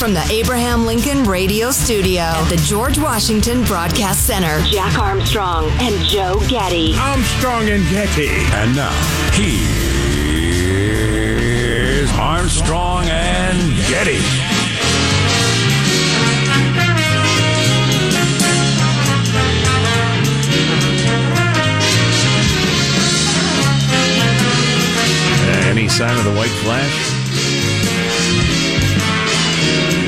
from the Abraham Lincoln Radio Studio at the George Washington Broadcast Center. Jack Armstrong and Joe Getty. Armstrong and Getty. And now, here's Armstrong and Getty. Any sign of the white flash?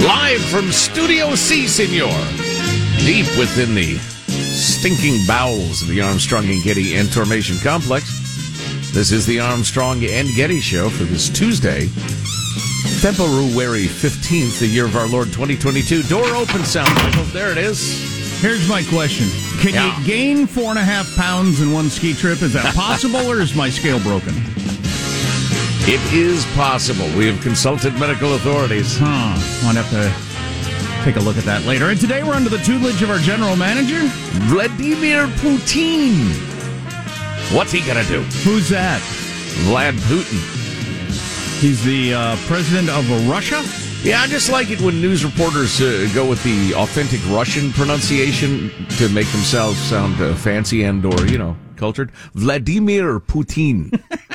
Live from Studio C, Senor. Deep within the stinking bowels of the Armstrong and Getty Information Complex. This is the Armstrong and Getty Show for this Tuesday, February 15th, the year of our Lord 2022. Door open sound, Michael. There it is. Here's my question: Can Yeah. you gain four and a half pounds in one ski trip? Is that possible, or is my scale broken? It is possible. We have consulted medical authorities. Huh. Might have to take a look at that later. And today we're under the tutelage of our general manager. Vladimir Putin. What's he gonna do? Who's that? Vlad Putin. He's the uh, president of Russia. Yeah, I just like it when news reporters uh, go with the authentic Russian pronunciation to make themselves sound uh, fancy and or you know cultured. Vladimir Putin.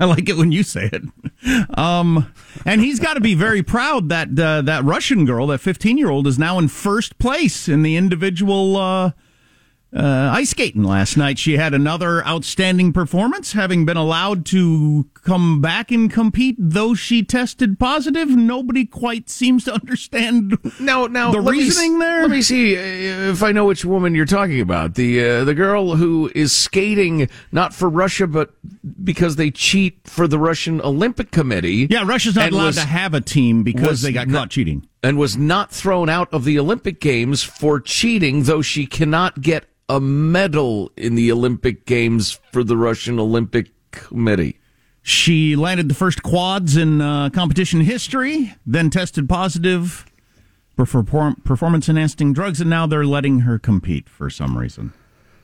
I like it when you say it. Um, and he's got to be very proud that uh, that Russian girl, that 15 year old, is now in first place in the individual uh, uh, ice skating last night. She had another outstanding performance, having been allowed to come back and compete, though she tested positive. Nobody quite seems to understand Now, now the me reasoning there. Let me see uh, if I know which woman you're talking about. The uh, the girl who is skating not for Russia, but because they cheat for the Russian Olympic Committee. Yeah, Russia's not allowed was- to have a team because they got not- caught cheating. And was not thrown out of the Olympic Games for cheating, though she cannot get a medal in the Olympic Games for the Russian Olympic Committee. She landed the first quads in uh, competition history, then tested positive for perform- performance enhancing drugs, and now they're letting her compete for some reason.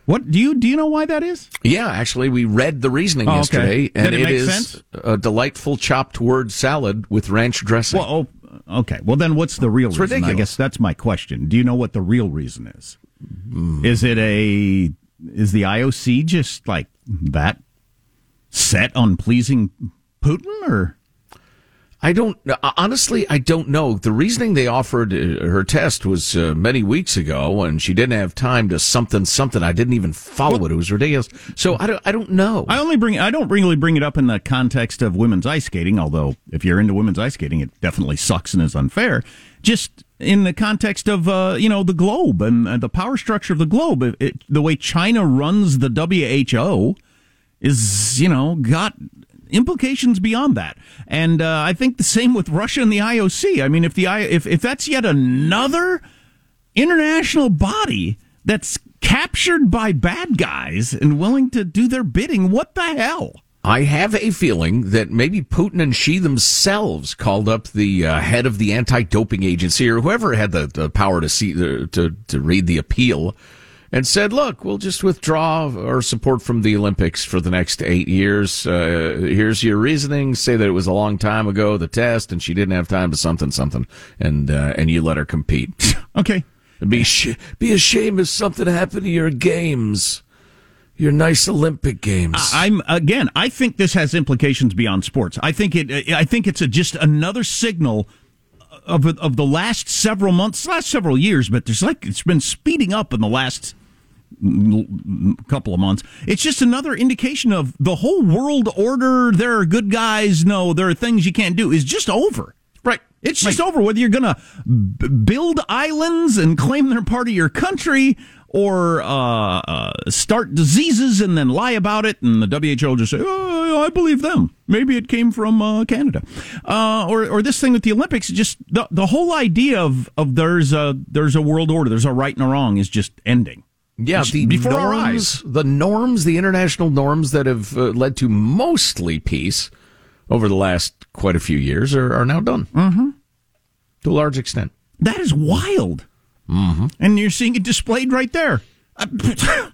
What do you do? You know why that is? Yeah, actually, we read the reasoning Oh, okay. yesterday, and Did it it is sense? a delightful chopped word salad with ranch dressing. Well, oh, okay. Well, then what's the real reason? I guess that's my question. Do you know what the real reason is? Hmm. Is it a is the IOC just like that set on pleasing Putin or? I don't honestly. I don't know. The reasoning they offered uh, her test was uh, many weeks ago, and she didn't have time to something something. I didn't even follow it. It was ridiculous. So I don't. I don't know. I only bring I don't really bring it up in the context of women's ice skating, although if you're into women's ice skating, it definitely sucks and is unfair. Just in the context of uh, you know the globe and uh, the power structure of the globe, it, it, the way China runs the WHO is you know got implications beyond that, and uh, I think the same with Russia and the IOC. I mean, if the I, if if that's yet another international body that's captured by bad guys and willing to do their bidding. What the hell? I have a feeling that maybe Putin and Xi themselves called up the uh, head of the anti-doping agency or whoever had the, the power to see the, to to read the appeal and said, "Look, we'll just withdraw our support from the Olympics for the next eight years. Uh, here's your reasoning. Say that it was a long time ago, the test, and she didn't have time to something something, and uh, and you let her compete. Okay. Be sh- be a shame if something happened to your games, your nice Olympic games. I'm again. I think this has implications beyond sports. I think it. I think it's a, just another signal of of the last several months, last several years. But there's like it's been speeding up in the last couple of months. It's just another indication of the whole world order. There are good guys. No, there are things you can't do. Is just over. right. It's just over whether you're going to b- build islands and claim they're part of your country or uh, uh, start diseases and then lie about it. And the WHO will just say, oh, I believe them. Maybe it came from uh, Canada. Uh, or, or this thing with the Olympics, just the, the whole idea of, of there's, a, there's a world order, there's a right and a wrong is just ending. Yeah, the before norms, our eyes. the norms, the international norms that have uh, led to mostly peace over the last quite a few years are, are now done. Mm-hmm. To a large extent. That is wild. Mm-hmm. And you're seeing it displayed right there.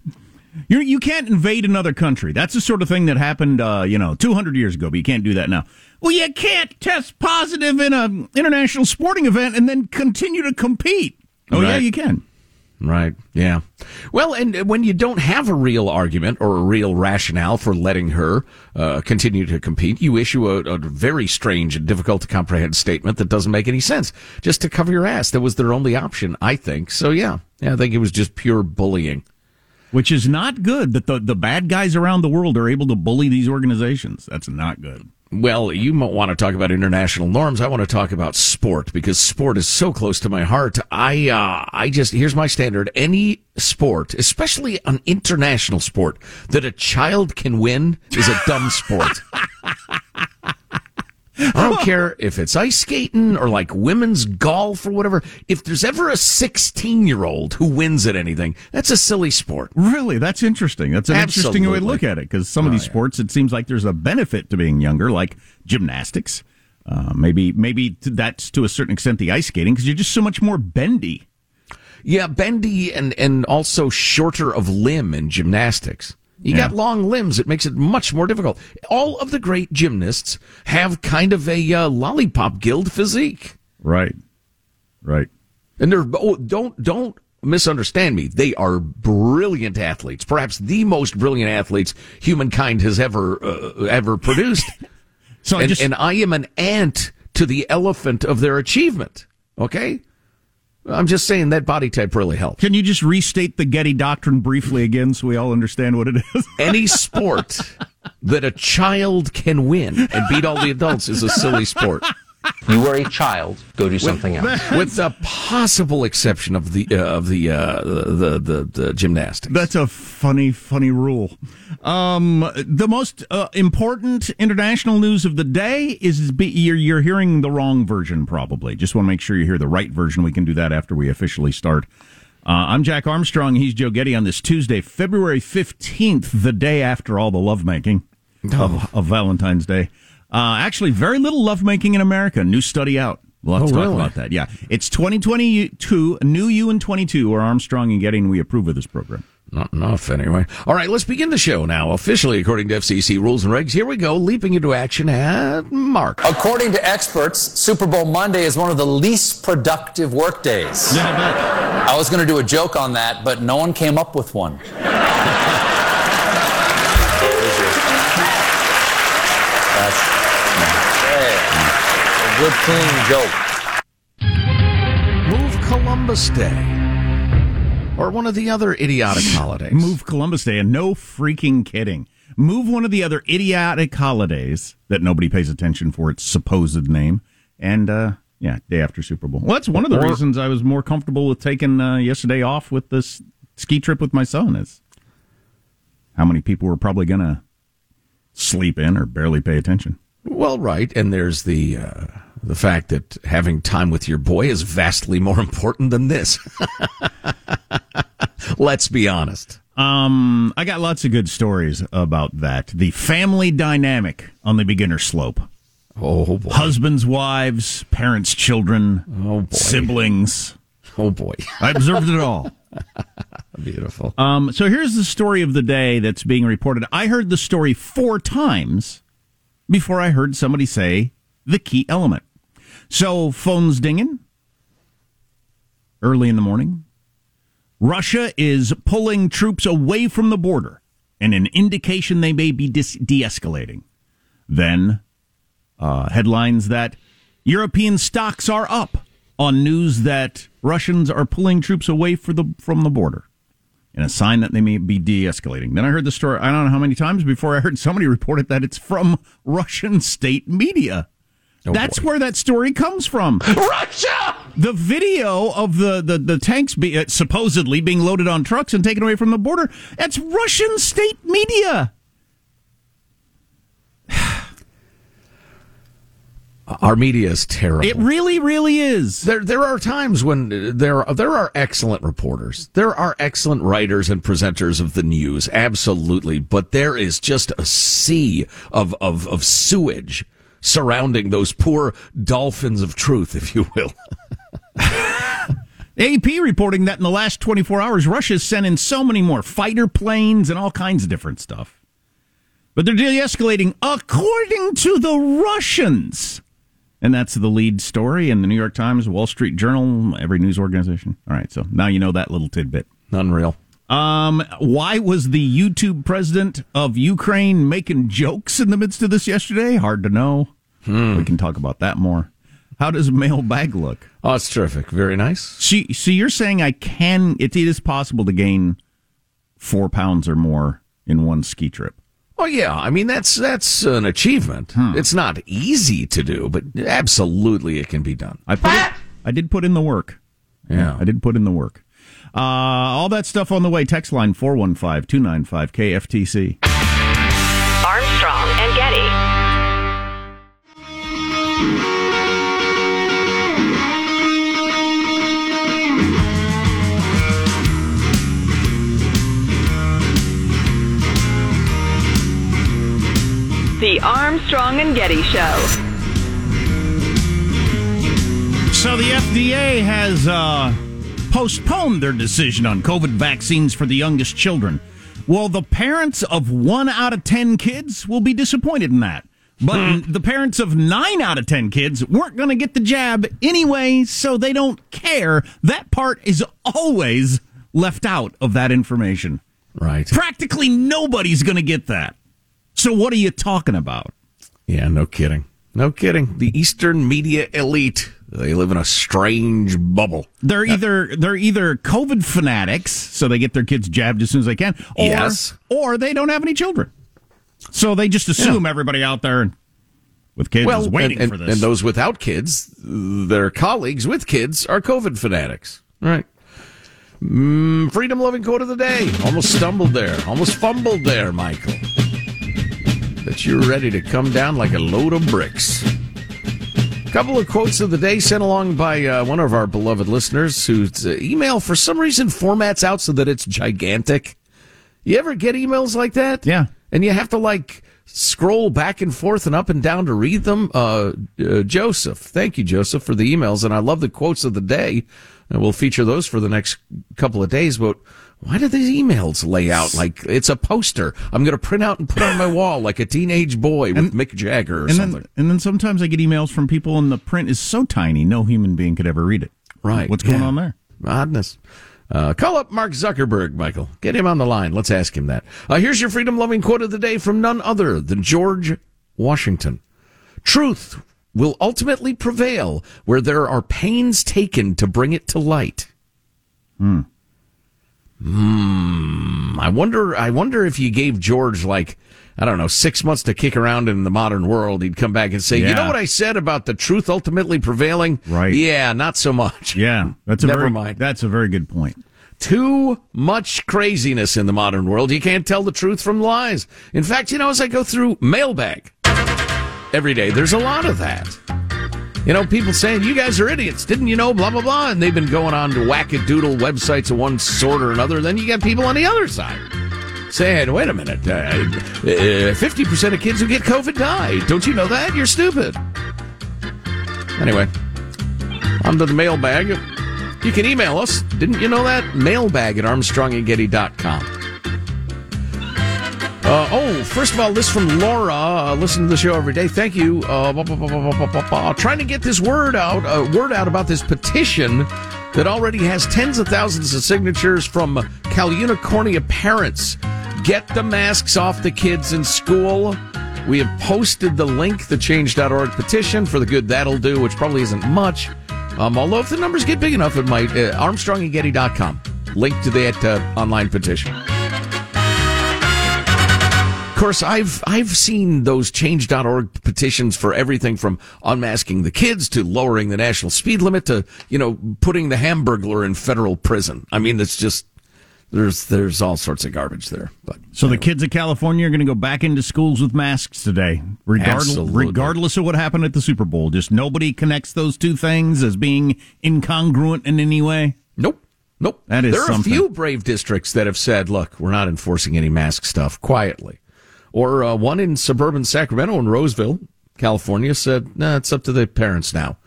You you can't invade another country. That's the sort of thing that happened, uh, you know, 200 years ago. But you can't do that now. Well, you can't test positive in an international sporting event and then continue to compete. Oh right. yeah, you can. Right. Yeah. Well, and when you don't have a real argument or a real rationale for letting her uh, continue to compete, you issue a, a, very strange and difficult to comprehend statement that doesn't make any sense, just to cover your ass. That was their only option, I think. So yeah, yeah, I think it was just pure bullying. Which is not good. That the the bad guys around the world are able to bully these organizations. That's not good. Well, you want to talk about international norms. I want to talk about sport because sport is so close to my heart. I, uh, I just, here's my standard. Any sport, especially an international sport that a child can win is a dumb sport. I don't care if it's ice skating or like women's golf or whatever. If there's ever a 16 year old who wins at anything, that's a silly sport. Really? That's interesting. That's an Absolutely. interesting way to look at it because some of these oh, sports, it seems like there's a benefit to being younger, like gymnastics. Uh, maybe, maybe that's to a certain extent the ice skating because you're just so much more bendy. Yeah, bendy and, and also shorter of limb in gymnastics. You yeah. got long limbs. It makes it much more difficult. All of the great gymnasts have kind of a uh, lollipop guild physique. Right. Right. And they're oh, don't don't misunderstand me. They are brilliant athletes, perhaps the most brilliant athletes humankind has ever uh, ever produced. so and, just... and I am an ant to the elephant of their achievement. Okay. I'm just saying that body type really helps. Can you just restate the Getty doctrine briefly again so we all understand what it is? Any sport that a child can win and beat all the adults is a silly sport. You are a child. Go do something with, else. With the possible exception of the uh, of the, uh, the, the the gymnastics. That's a funny funny rule. Um, the most uh, important international news of the day is be, you're, you're hearing the wrong version. Probably. Just want to make sure you hear the right version. We can do that after we officially start. Uh, I'm Jack Armstrong. He's Joe Getty on this Tuesday, February 15th, the day after all the lovemaking oh. of, of Valentine's Day. Uh, actually, very little lovemaking in America. New study out. We'll have oh, to talk really? about that. Yeah. It's 2022, new you in 22, or Armstrong and Getting. We approve of this program. Not enough, anyway. All right, let's begin the show now. Officially, according to FCC rules and regs, here we go, leaping into action at Mark. According to experts, Super Bowl Monday is one of the least productive work days. Yeah, I was going to do a joke on that, but no one came up with one. good clean joke. Move Columbus Day. Or one of the other idiotic holidays. Move Columbus Day, and no freaking kidding. Move one of the other idiotic holidays that nobody pays attention for its supposed name, and uh, yeah, day after Super Bowl. Well, that's one of the or, reasons I was more comfortable with taking uh, yesterday off with this ski trip with my son. Is how many people were probably going to sleep in or barely pay attention. Well, right, and there's the uh, the fact that having time with your boy is vastly more important than this. Let's be honest. Um, I got lots of good stories about that. The family dynamic on the beginner slope. Oh boy. Husbands, wives, parents, children, oh boy. siblings. Oh boy. I observed it all. Beautiful. Um, so here's the story of the day that's being reported. I heard the story four times before I heard somebody say the key element. So phones dinging early in the morning. Russia is pulling troops away from the border and an indication they may be de escalating. Then uh, headlines that European stocks are up on news that Russians are pulling troops away the, from the border and a sign that they may be de escalating. Then I heard the story, I don't know how many times before I heard somebody report it that it's from Russian state media. Oh That's boy. where that story comes from. Russia! The video of the, the, the tanks be, uh, supposedly being loaded on trucks and taken away from the border, that's Russian state media. Our media is terrible. It really, really is. There, there are times when there, there are excellent reporters. There are excellent writers and presenters of the news, absolutely. But there is just a sea of, of, of sewage surrounding those poor dolphins of truth, if you will. AP reporting that in the last 24 hours, Russia's sent in so many more fighter planes and all kinds of different stuff. But they're de escalating according to the Russians. And that's the lead story in the New York Times, Wall Street Journal, every news organization. All right, so now you know that little tidbit. Unreal. Um, why was the YouTube president of Ukraine making jokes in the midst of this yesterday? Hard to know. Hmm. We can talk about that more. How does mailbag look? Oh, it's terrific. Very nice. See, so you're saying I can? It, it is possible to gain four pounds or more in one ski trip. Oh yeah, I mean that's that's an achievement. Hmm. It's not easy to do, but absolutely it can be done. I put it, I did put in the work. Yeah, I did put in the work. Uh, all that stuff on the way. Text line 415 295 KFTC. Armstrong and Getty. The Armstrong and Getty Show. So the FDA has uh, postponed their decision on COVID vaccines for the youngest children. Well, the parents of one out of 10 kids will be disappointed in that. But hmm. the parents of nine out of 10 kids weren't going to get the jab anyway, so they don't care. That part is always left out of that information. Right. Practically nobody's going to get that. So what are you talking about? Yeah, no kidding. No kidding. The Eastern media elite. They live in a strange bubble. They're either they're either COVID fanatics, so they get their kids jabbed as soon as they can, or yes. or they don't have any children. So they just assume yeah. everybody out there with kids well, is waiting and, for this. And those without kids, their colleagues with kids are COVID fanatics. Right. Mm, freedom loving quote of the day. Almost stumbled there. Almost fumbled there, Michael that you're ready to come down like a load of bricks. Couple of quotes of the day sent along by uh, one of our beloved listeners whose uh, email, for some reason, formats out so that it's gigantic. You ever get emails like that? Yeah. And you have to like scroll back and forth and up and down to read them. Uh, uh, Joseph, thank you, Joseph, for the emails. And I love the quotes of the day. And we'll feature those for the next couple of days. But why do these emails lay out like it's a poster? I'm going to print out and put on my wall like a teenage boy with and, Mick Jagger or and something. Then, and then sometimes I get emails from people and the print is so tiny, no human being could ever read it. Right. What's going yeah. on there? Oddness. Uh, call up Mark Zuckerberg, Michael. Get him on the line. Let's ask him that. Uh, here's your freedom loving quote of the day from none other than George Washington. Truth will ultimately prevail where there are pains taken to bring it to light. Hmm. Hmm. I wonder. I wonder if you gave George like I don't know six months to kick around in the modern world, he'd come back and say, yeah. "You know what I said about the truth ultimately prevailing? Right? Yeah, not so much. Yeah, that's a never very, mind. That's a very good point. Too much craziness in the modern world. You can't tell the truth from lies. In fact, you know, as I go through mailbag every day, there's a lot of that. You know, people saying, you guys are idiots. Didn't you know? Blah, blah, blah. And they've been going on to wackadoodle websites of one sort or another. Then you got people on the other side saying, wait a minute, uh, 50% uh, of kids who get COVID die. Don't you know that? You're stupid. Anyway, on to the mailbag. You can email us. Didn't you know that? Mailbag at armstrongandgetty.com. Uh, oh, first of all, this from Laura. Uh, listen to the show every day. Thank you. Uh, trying to get this word out, uh, word out about this petition that already has tens of thousands of signatures from Calunicornia parents. Get the masks off the kids in school. We have posted the link, the change.org petition for the good that'll do, which probably isn't much. Um, although if the numbers get big enough, it might. Uh, ArmstrongandGetty.com. Link to that uh, online petition course, I've I've seen those change.org petitions for everything from unmasking the kids to lowering the national speed limit to, you know, putting the hamburglar in federal prison. I mean, it's just there's there's all sorts of garbage there. But so anyway. the kids of California are going to go back into schools with masks today, regardless regardless of what happened at the Super Bowl. Just nobody connects those two things as being incongruent in any way. Nope. Nope. That is there are something. a few brave districts that have said, "Look, we're not enforcing any mask stuff quietly." Or uh, one in suburban Sacramento in Roseville, California, said, nah, it's up to the parents now.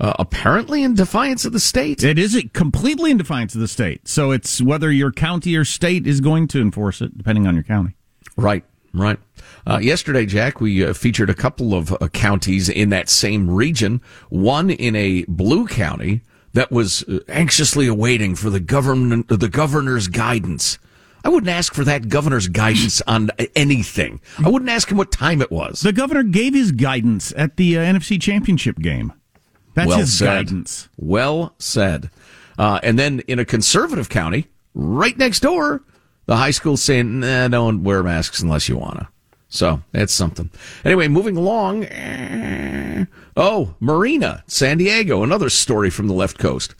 Uh, apparently in defiance of the state. It is completely in defiance of the state. So it's whether your county or state is going to enforce it, depending on your county. Right, right. Uh, yesterday, Jack, we uh, featured a couple of uh, counties in that same region. One in a blue county that was uh, anxiously awaiting for the government, the governor's guidance. I wouldn't ask for that governor's guidance on anything. I wouldn't ask him what time it was. The governor gave his guidance at the uh, NFC Championship game. That's well his said. guidance. Well said. Uh, and then in a conservative county, right next door, the high school's saying, nah, don't wear masks unless you want to. So that's something. Anyway, moving along. Oh, Marina, San Diego, another story from the left coast.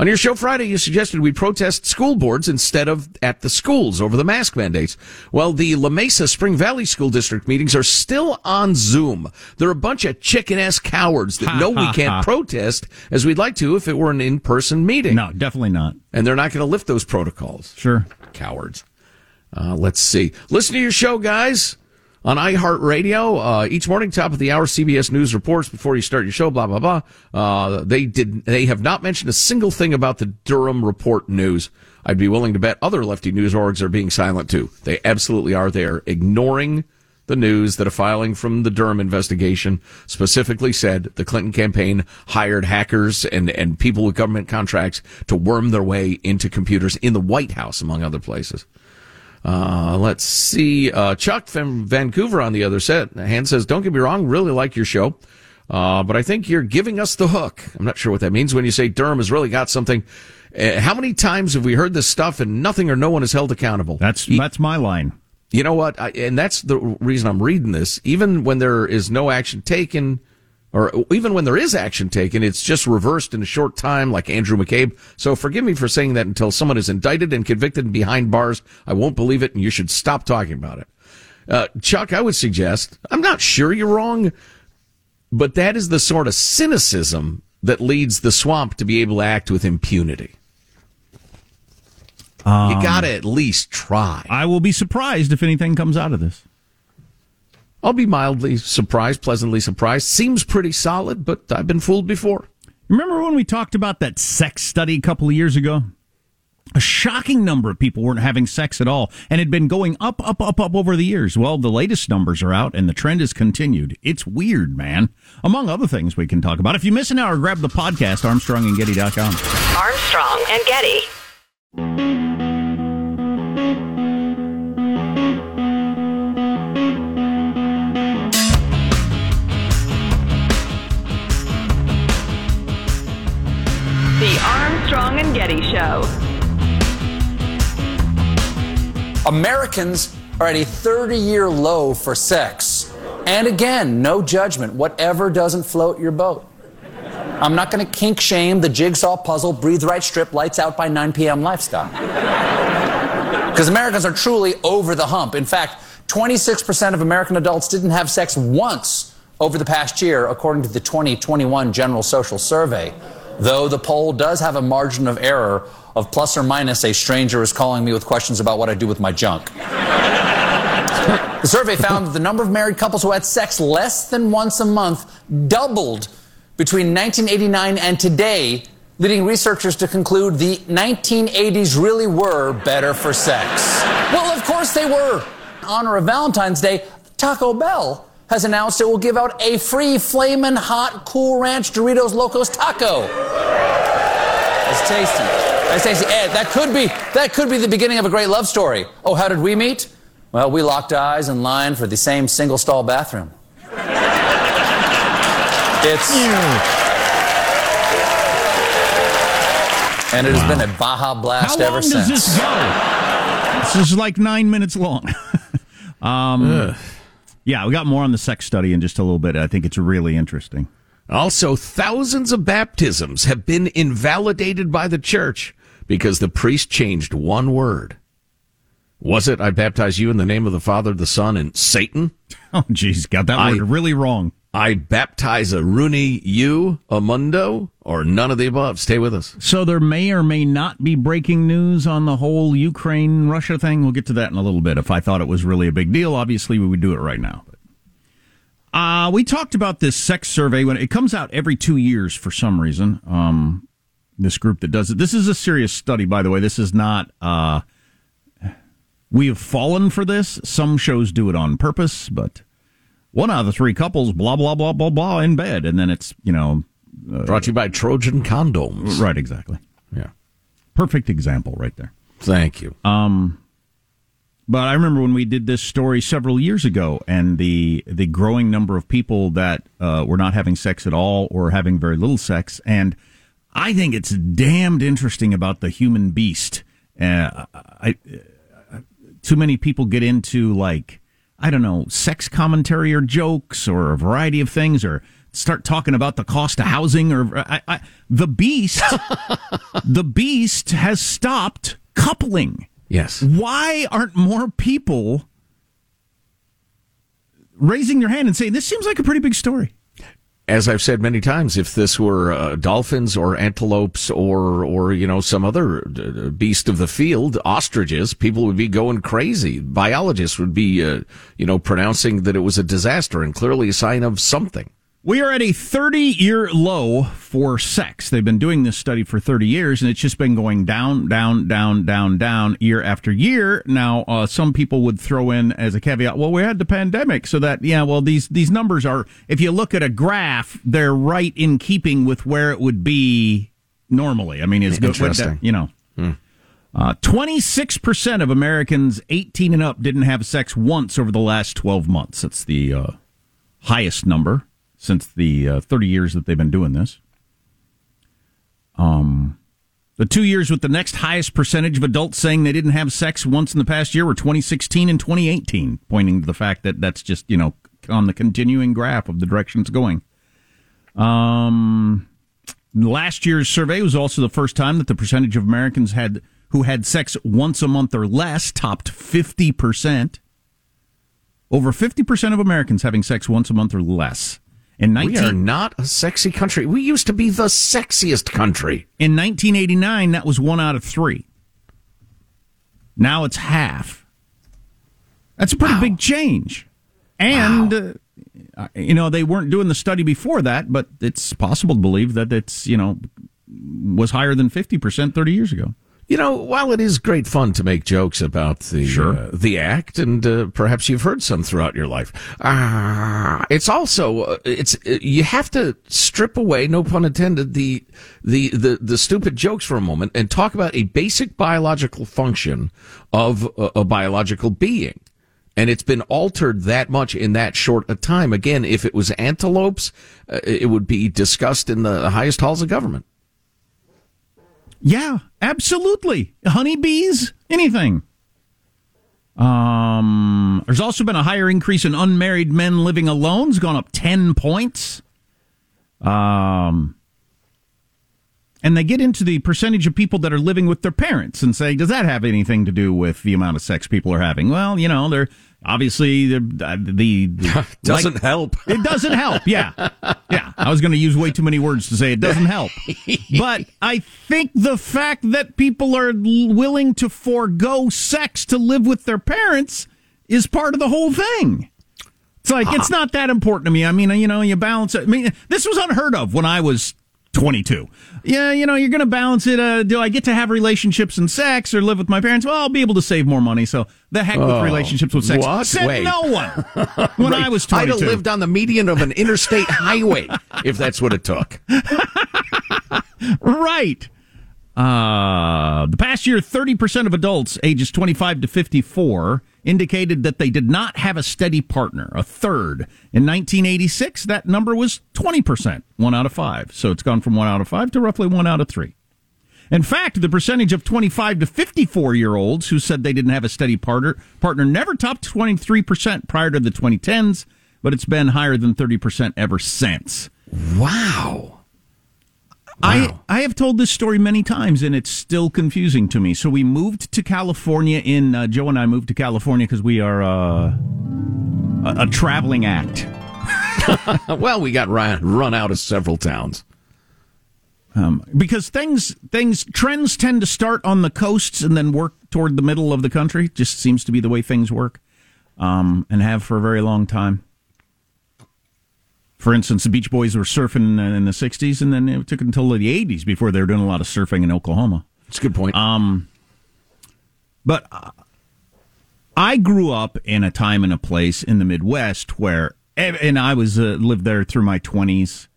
On your show Friday, you suggested we protest school boards instead of at the schools over the mask mandates. Well, the La Mesa Spring Valley School District meetings are still on Zoom. They're a bunch of chicken ass cowards that know we can't protest as we'd like to if it were an in person meeting. No, definitely not. And they're not going to lift those protocols. Sure. Cowards. Uh, let's see. Listen to your show, guys on iHeartRadio. Uh, each morning, top of the hour, CBS News reports before you start your show. Blah blah blah. Uh, they did. They have not mentioned a single thing about the Durham report news. I'd be willing to bet other lefty news orgs are being silent too. They absolutely are. They are ignoring the news that a filing from the Durham investigation specifically said the Clinton campaign hired hackers and, and people with government contracts to worm their way into computers in the White House, among other places. Uh, let's see. Uh, Chuck from Vancouver on the other set. Hand says, don't get me wrong, really like your show. Uh, but I think you're giving us the hook. I'm not sure what that means when you say Durham has really got something. Uh, how many times have we heard this stuff and nothing or no one is held accountable? That's, that's my line. You know what? I, and that's the reason I'm reading this. Even when there is no action taken, or even when there is action taken, it's just reversed in a short time, like Andrew McCabe. So forgive me for saying that until someone is indicted and convicted and behind bars, I won't believe it, and you should stop talking about it. Uh, Chuck, I would suggest, I'm not sure you're wrong, but that is the sort of cynicism that leads the swamp to be able to act with impunity. Um, you gotta at least try. I will be surprised if anything comes out of this. I'll be mildly surprised, pleasantly surprised. Seems pretty solid, but I've been fooled before. Remember when we talked about that sex study a couple of years ago? A shocking number of people weren't having sex at all and had been going up, up, up, up over the years. Well, the latest numbers are out and the trend has continued. It's weird, man. Among other things we can talk about. If you miss an hour, grab the podcast, Armstrong and ArmstrongandGetty.com. Armstrong and Getty. Americans are at a 30 year low for sex. And again, no judgment, whatever doesn't float your boat. I'm not going to kink shame the jigsaw puzzle, breathe right strip, lights out by 9 p.m. lifestyle. Because Americans are truly over the hump. In fact, 26% of American adults didn't have sex once over the past year, according to the 2021 General Social Survey though the poll does have a margin of error of plus or minus a stranger is calling me with questions about what I do with my junk. the survey found that the number of married couples who had sex less than once a month doubled between 1989 and today, leading researchers to conclude the 1980s really were better for sex. Well, of course they were. In honor of Valentine's Day, Taco Bell has announced it will give out a free flamin' hot Cool Ranch Doritos Locos taco. It's tasty. That's tasty. Ed, that could be that could be the beginning of a great love story. Oh, how did we meet? Well, we locked eyes in line for the same single stall bathroom. It's and it has been a Baja blast How ever long since. does this go? this is like nine minutes long. um, yeah, we got more on the sex study in just a little bit. I think it's really interesting. Also, thousands of baptisms have been invalidated by the church because the priest changed one word. Was it, I baptize you in the name of the Father, the Son, and Satan? Oh, geez, got that I- word really wrong. I baptize a Rooney you, a mundo, or none of the above. Stay with us. So there may or may not be breaking news on the whole Ukraine Russia thing. We'll get to that in a little bit. If I thought it was really a big deal, obviously we would do it right now. Uh, we talked about this sex survey when it comes out every two years for some reason. Um, this group that does it. This is a serious study, by the way. This is not. Uh, we have fallen for this. Some shows do it on purpose, but one out of the three couples, blah blah blah blah blah, in bed, and then it's you know, uh, brought to you by Trojan condoms. Right, exactly. Yeah, perfect example right there. Thank you. Um, but I remember when we did this story several years ago, and the the growing number of people that uh, were not having sex at all or having very little sex, and I think it's damned interesting about the human beast. Uh, I, uh, too many people get into like I don't know sex commentary or jokes or a variety of things or start talking about the cost of housing or I, I, the beast. the beast has stopped coupling. Yes. Why aren't more people raising their hand and saying, this seems like a pretty big story? As I've said many times, if this were uh, dolphins or antelopes or, or, you know, some other beast of the field, ostriches, people would be going crazy. Biologists would be, uh, you know, pronouncing that it was a disaster and clearly a sign of something. We are at a 30 year low for sex. They've been doing this study for 30 years, and it's just been going down, down, down, down, down year after year. Now, uh, some people would throw in as a caveat, well, we had the pandemic, so that, yeah, well, these, these numbers are, if you look at a graph, they're right in keeping with where it would be normally. I mean, it's Interesting. you know. Hmm. Uh, 26% of Americans 18 and up didn't have sex once over the last 12 months. That's the uh, highest number since the uh, 30 years that they've been doing this. Um, the two years with the next highest percentage of adults saying they didn't have sex once in the past year were 2016 and 2018, pointing to the fact that that's just, you know, on the continuing graph of the direction it's going. Um, last year's survey was also the first time that the percentage of Americans had who had sex once a month or less topped 50%. Over 50% of Americans having sex once a month or less. In 19- we are not a sexy country. We used to be the sexiest country. In 1989, that was one out of three. Now it's half. That's a pretty wow. big change. And, wow. uh, you know, they weren't doing the study before that, but it's possible to believe that it's, you know, was higher than 50% 30 years ago. You know, while it is great fun to make jokes about the sure. uh, the act, and uh, perhaps you've heard some throughout your life, uh, it's also uh, it's uh, you have to strip away, no pun intended, the, the the the stupid jokes for a moment and talk about a basic biological function of a, a biological being. And it's been altered that much in that short a time. Again, if it was antelopes, uh, it would be discussed in the highest halls of government. Yeah, absolutely. Honeybees, anything. Um, there's also been a higher increase in unmarried men living alone. It's gone up 10 points. Um, and they get into the percentage of people that are living with their parents and say, does that have anything to do with the amount of sex people are having? Well, you know, they're obviously uh, the the, the doesn't like, help. It doesn't help. Yeah, yeah. I was going to use way too many words to say it doesn't help, but I think the fact that people are willing to forego sex to live with their parents is part of the whole thing. It's like it's not that important to me. I mean, you know, you balance it. I mean, this was unheard of when I was 22. Yeah, you know, you're going to balance it. Uh, do I get to have relationships and sex or live with my parents? Well, I'll be able to save more money. So the heck with oh, relationships with sex. What? Said Wait. no one when right. I was 22. I'd have lived on the median of an interstate highway if that's what it took. right. Uh, the past year, 30% of adults ages 25 to 54 indicated that they did not have a steady partner. A third. In 1986, that number was 20%, one out of five. So it's gone from one out of five to roughly one out of three. In fact, the percentage of 25 to 54 year olds who said they didn't have a steady partner, partner never topped 23% prior to the 2010s, but it's been higher than 30% ever since. Wow. I I have told this story many times, and it's still confusing to me. So we moved to California. In uh, Joe and I moved to California because we are uh, a, a, traveling act. well, we got run, run out of several towns. Um, because things things trends tend to start on the coasts and then work toward the middle of the country. Just seems to be the way things work, um, and have for a very long time. For instance, the Beach Boys were surfing in the 60s, and then it took until the 80s before they were doing a lot of surfing in Oklahoma. It's a good point. Um, but I grew up in a time and a place in the Midwest where, and I was uh, lived there through my 20s,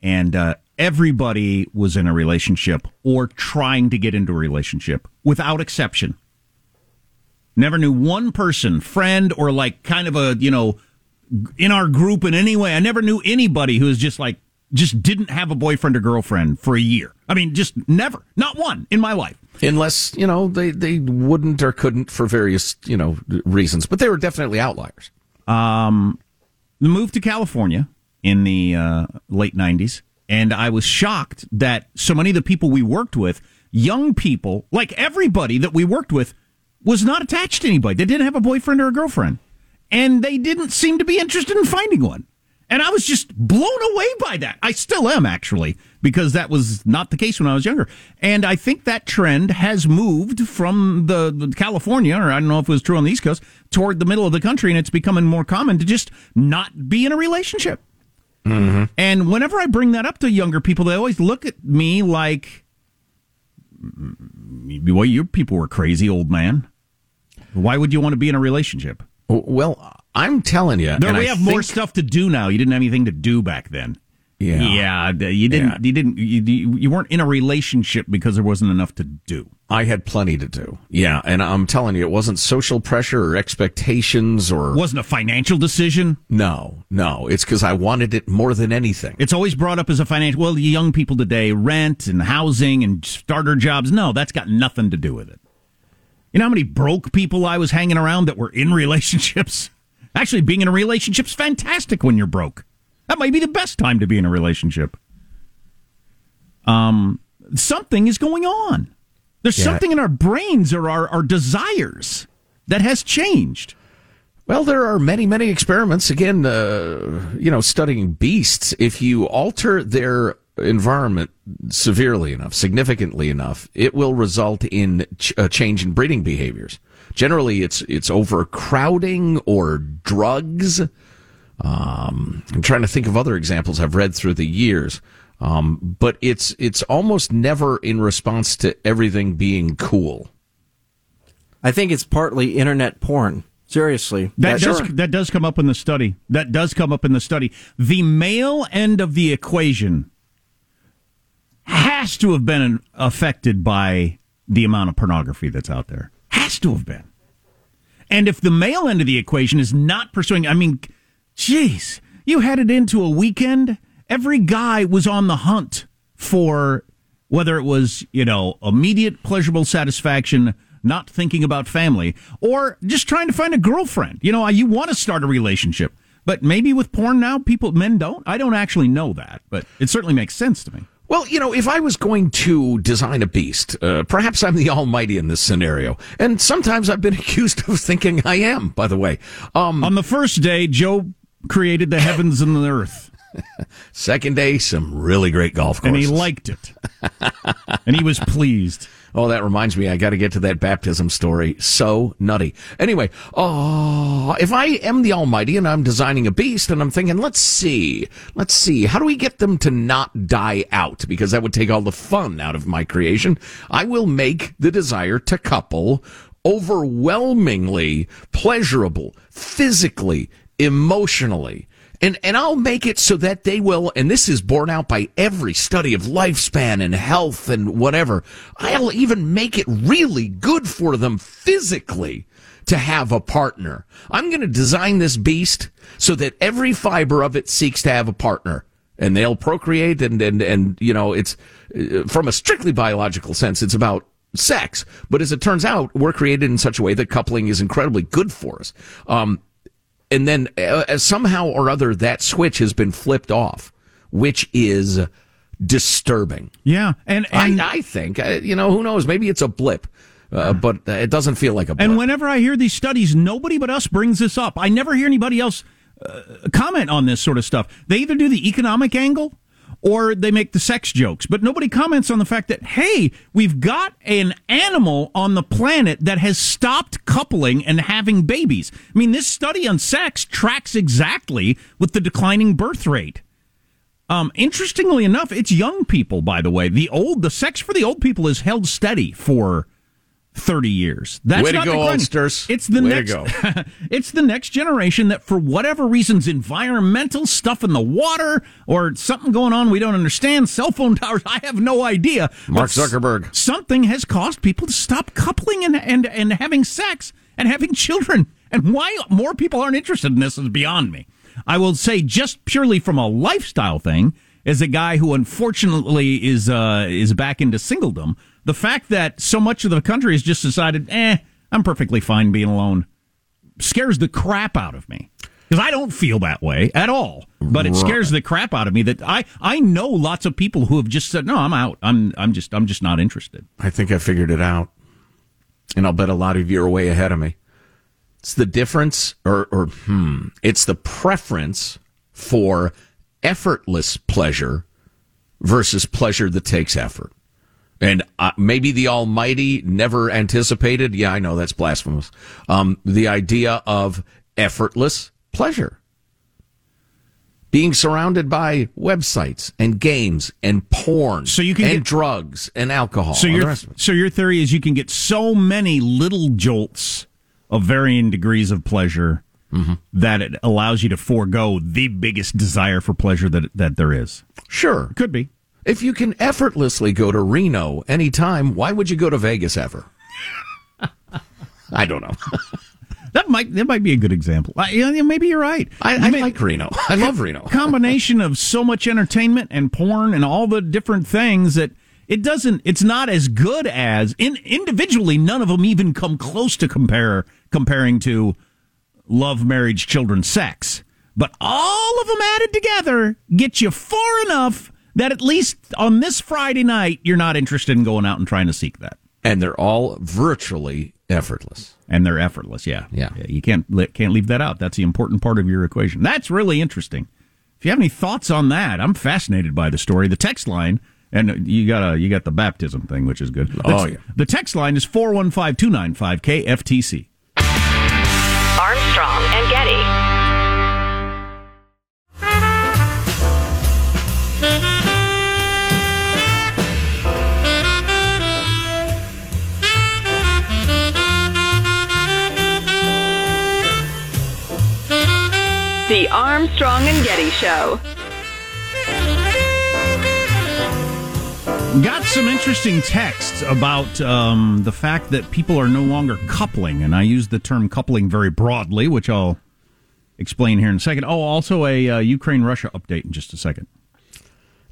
and uh, everybody was in a relationship or trying to get into a relationship without exception. Never knew one person, friend, or like kind of a, you know, in our group in any way. I never knew anybody who was just like, just didn't have a boyfriend or girlfriend for a year. I mean, just never. Not one in my life. Unless, you know, they, they wouldn't or couldn't for various, you know, reasons. But they were definitely outliers. Um, the move to California in the uh, late 90s, and I was shocked that so many of the people we worked with, young people, like everybody that we worked with, was not attached to anybody. They didn't have a boyfriend or a girlfriend. And they didn't seem to be interested in finding one. And I was just blown away by that. I still am, actually, because that was not the case when I was younger. And I think that trend has moved from the, the, California, or I don't know if it was true on the East Coast, toward the middle of the country, and it's becoming more common to just not be in a relationship. Mm-hmm. And whenever I bring that up to younger people, they always look at me like, mm, mm, mm, well, your people were crazy, old man. Why would you want to be in a relationship? Well, I'm telling you, there, we I have think, more stuff to do now. You didn't have anything to do back then. Yeah, yeah. You didn't. Yeah. You didn't. You, you weren't in a relationship because there wasn't enough to do. I had plenty to do. Yeah, and I'm telling you, it wasn't social pressure or expectations or it wasn't a financial decision. No, no, it's because I wanted it more than anything. It's always brought up as a financial. Well, the young people today, rent and housing and starter jobs. No, that's got nothing to do with it. You know how many broke people I was hanging around that were in relationships? Actually, being in a relationship's fantastic when you're broke. That might be the best time to be in a relationship. Um, something is going on. There's yeah. something in our brains or our, our desires that has changed. Well, there are many, many experiments. Again, uh, you know, studying beasts. If you alter their environment severely enough, significantly enough, it will result in ch- a change in breeding behaviors. Generally, it's it's overcrowding or drugs. Um, I'm trying to think of other examples I've read through the years, um, but it's it's almost never in response to everything being cool. I think it's partly internet porn. Seriously, that does sure. that does come up in the study. That does come up in the study. The male end of the equation has to have been affected by the amount of pornography that's out there. Has to have been. And if the male end of the equation is not pursuing, I mean, jeez, you headed into a weekend, every guy was on the hunt for whether it was, you know, immediate pleasurable satisfaction, not thinking about family, or just trying to find a girlfriend. You know, you want to start a relationship. But maybe with porn now, people, men don't. I don't actually know that, but it certainly makes sense to me. Well, you know, if I was going to design a beast, uh, perhaps I'm the almighty in this scenario. And sometimes I've been accused of thinking I am, by the way. Um, On the first day, Joe created the heavens and the earth. Second day, some really great golf courses. And he liked it. and he was pleased. Oh, that reminds me, I got to get to that baptism story. So nutty. Anyway, oh, if I am the Almighty and I'm designing a beast and I'm thinking, let's see, let's see, how do we get them to not die out? Because that would take all the fun out of my creation. I will make the desire to couple overwhelmingly pleasurable, physically, emotionally and and I'll make it so that they will and this is borne out by every study of lifespan and health and whatever I'll even make it really good for them physically to have a partner. I'm going to design this beast so that every fiber of it seeks to have a partner. And they'll procreate and and and you know it's uh, from a strictly biological sense it's about sex. But as it turns out we're created in such a way that coupling is incredibly good for us. Um, and then uh, somehow or other that switch has been flipped off, which is disturbing. Yeah, and, and I, I think uh, you know who knows maybe it's a blip. Uh, but it doesn't feel like a blip. And whenever I hear these studies, nobody but us brings this up. I never hear anybody else uh, comment on this sort of stuff. They either do the economic angle or they make the sex jokes. But nobody comments on the fact that, hey, we've got an animal on the planet that has stopped coupling and having babies. I mean, this study on sex tracks exactly with the declining birth rate. Um, interestingly enough, it's young people, by the way. The old, the sex for the old people is held steady for 30 years. That's Way to not go, the oldsters. It's the Way to next, go. it's the next generation that for whatever reasons, environmental stuff in the water or something going on we don't understand, cell phone towers, I have no idea. Mark Zuckerberg. Something has caused people to stop coupling and, and, and having sex and having children. And why more people aren't interested in this is beyond me. I will say just purely from a lifestyle thing, as a guy who unfortunately is uh, is back into singledom, the fact that so much of the country has just decided, eh, I'm perfectly fine being alone, scares the crap out of me. Because I don't feel that way at all. But it scares the crap out of me that I, I know lots of people who have just said, No, I'm out. I'm I'm just I'm just not interested. I think I figured it out. And I'll bet a lot of you are way ahead of me. It's the difference, or, or hmm, it's the preference for effortless pleasure versus pleasure that takes effort. And uh, maybe the Almighty never anticipated. Yeah, I know that's blasphemous. Um, the idea of effortless pleasure. Being surrounded by websites and games and porn, So you can and get- drugs and alcohol. So your rest of it. so your theory is you can get so many little jolts of varying degrees of pleasure Mm-hmm. that it allows you to forego the biggest desire for pleasure that that there is. Sure. Could be. If you can effortlessly go to Reno anytime, why would you go to Vegas ever? I don't know. That might that might be a good example. I, yeah, maybe you're right. I, You I like Reno. I love Reno. combination of so much entertainment and porn and all the different things that it doesn't it's not as good as in individually none of them even come close to compare comparing to love marriage children sex but all of them added together get you far enough that at least on this friday night you're not interested in going out and trying to seek that And they're all virtually effortless. and they're effortless yeah Yeah. you can't can't leave that out that's the important part of your equation that's really interesting if you have any thoughts on that i'm fascinated by the story the text line and you got a you got the baptism thing which is good the, Oh, yeah. the text line is 415-295 kftc Armstrong and Getty. Armstrong and Getty Show. got some interesting texts about um, the fact that people are no longer coupling and i use the term coupling very broadly which i'll explain here in a second oh also a uh, ukraine russia update in just a second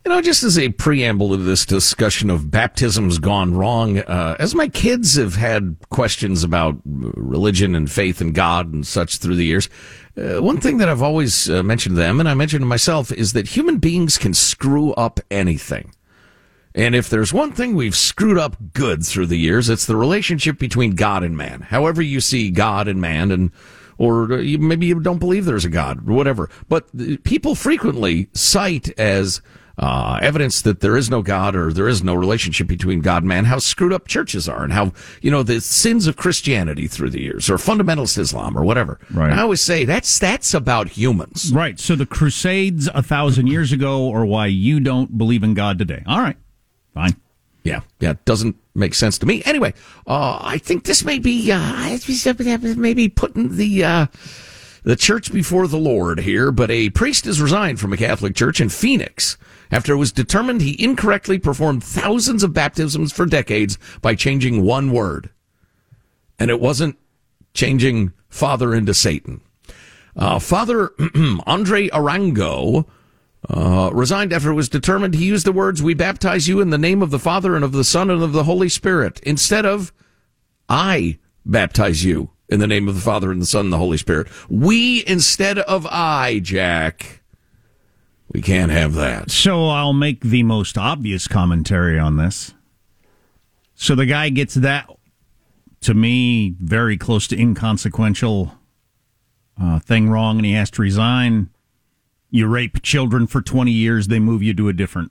You know, just as a preamble to this discussion of baptisms gone wrong, uh, as my kids have had questions about religion and faith and God and such through the years, uh, one thing that I've always uh, mentioned to them, and I mentioned to myself, is that human beings can screw up anything. And if there's one thing we've screwed up good through the years, it's the relationship between God and man. However you see God and man, and or uh, maybe you don't believe there's a God, or whatever. But uh, people frequently cite as uh, evidence that there is no God or there is no relationship between God and man how screwed up churches are and how you know the sins of Christianity through the years or fundamentalist Islam or whatever. Right. And I always say that's that's about humans. Right. So the Crusades a thousand years ago, or why you don't believe in God today. All right. Fine. Yeah, yeah, it doesn't make sense to me. Anyway, uh, I think this may be uh, maybe putting the uh, the church before the Lord here. But a priest has resigned from a Catholic church in Phoenix after it was determined he incorrectly performed thousands of baptisms for decades by changing one word, and it wasn't changing Father into Satan. Uh, Father Andre Arango uh, resigned after it was determined he used the words, We baptize you in the name of the Father and of the Son and of the Holy Spirit, instead of, I baptize you in the name of the Father and the Son and the Holy Spirit. We instead of I, Jack. We can't have that. So I'll make the most obvious commentary on this. So the guy gets that, to me, very close to inconsequential uh, thing wrong, and he has to resign. You rape children for 20 years, they move you to a different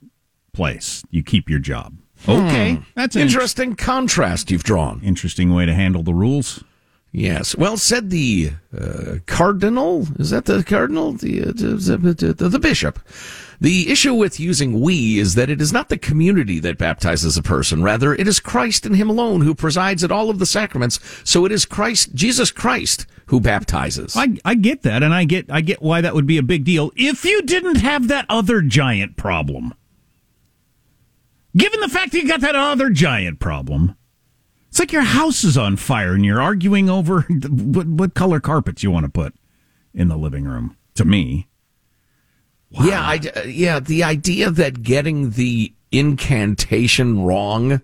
place. You keep your job. Okay. That's an Interesting contrast you've drawn. interesting way to handle the rules. Yes. Well, said the uh, cardinal. Is that the cardinal? The, uh, the, the, the bishop. The issue with using we is that it is not the community that baptizes a person. Rather, it is Christ and Him alone who presides at all of the sacraments. So it is Christ, Jesus Christ, who baptizes. I, I get that, and I get I get why that would be a big deal if you didn't have that other giant problem. Given the fact that you got that other giant problem, it's like your house is on fire and you're arguing over what, what color carpets you want to put in the living room. To me, wow. yeah, I, yeah, the idea that getting the incantation wrong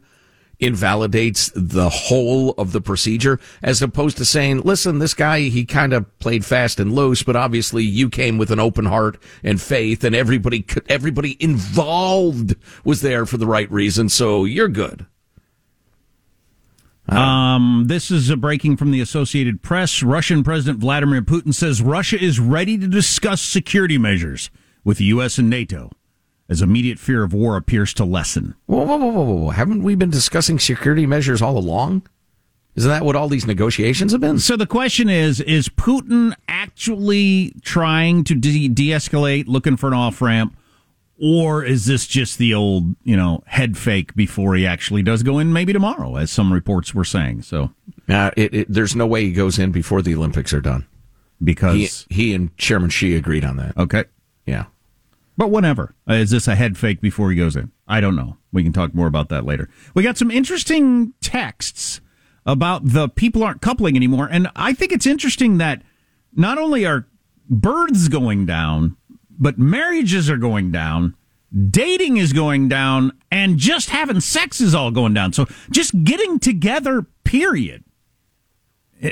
invalidates the whole of the procedure as opposed to saying, listen, this guy, he kind of played fast and loose, but obviously you came with an open heart and faith and everybody, everybody involved was there for the right reason. So you're good. Um, this is a breaking from the Associated Press. Russian President Vladimir Putin says Russia is ready to discuss security measures with the U.S. and NATO as immediate fear of war appears to lessen. Whoa, whoa, whoa, whoa, whoa. Haven't we been discussing security measures all along? Isn't that what all these negotiations have been? So the question is Is Putin actually trying to de escalate, looking for an off ramp? Or is this just the old, you know, head fake before he actually does go in maybe tomorrow, as some reports were saying? So, uh, it, it, there's no way he goes in before the Olympics are done. Because he, he and Chairman Xi agreed on that. Okay. Yeah. But whatever. Uh, is this a head fake before he goes in? I don't know. We can talk more about that later. We got some interesting texts about the people aren't coupling anymore. And I think it's interesting that not only are births going down, but marriages are going down, dating is going down, and just having sex is all going down. So just getting together, period.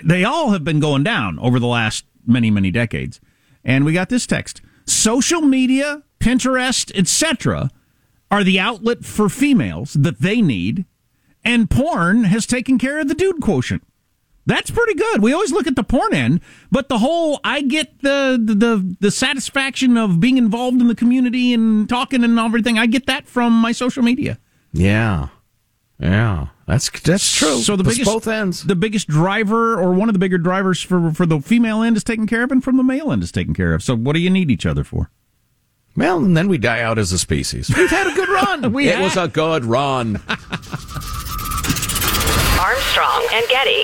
They all have been going down over the last many, many decades. And we got this text. Social media, Pinterest, etc., are the outlet for females that they need, and porn has taken care of the dude quotient. That's pretty good. We always look at the porn end, but the whole I get the, the the the, satisfaction of being involved in the community and talking and everything. I get that from my social media. Yeah, yeah, that's that's true. So the biggest both ends, the biggest driver or one of the bigger drivers for for the female end is taken care of, and from the male end is taken care of. So what do you need each other for? Well, and then we die out as a species. We've had a good run. we it was a good run. Armstrong and Getty.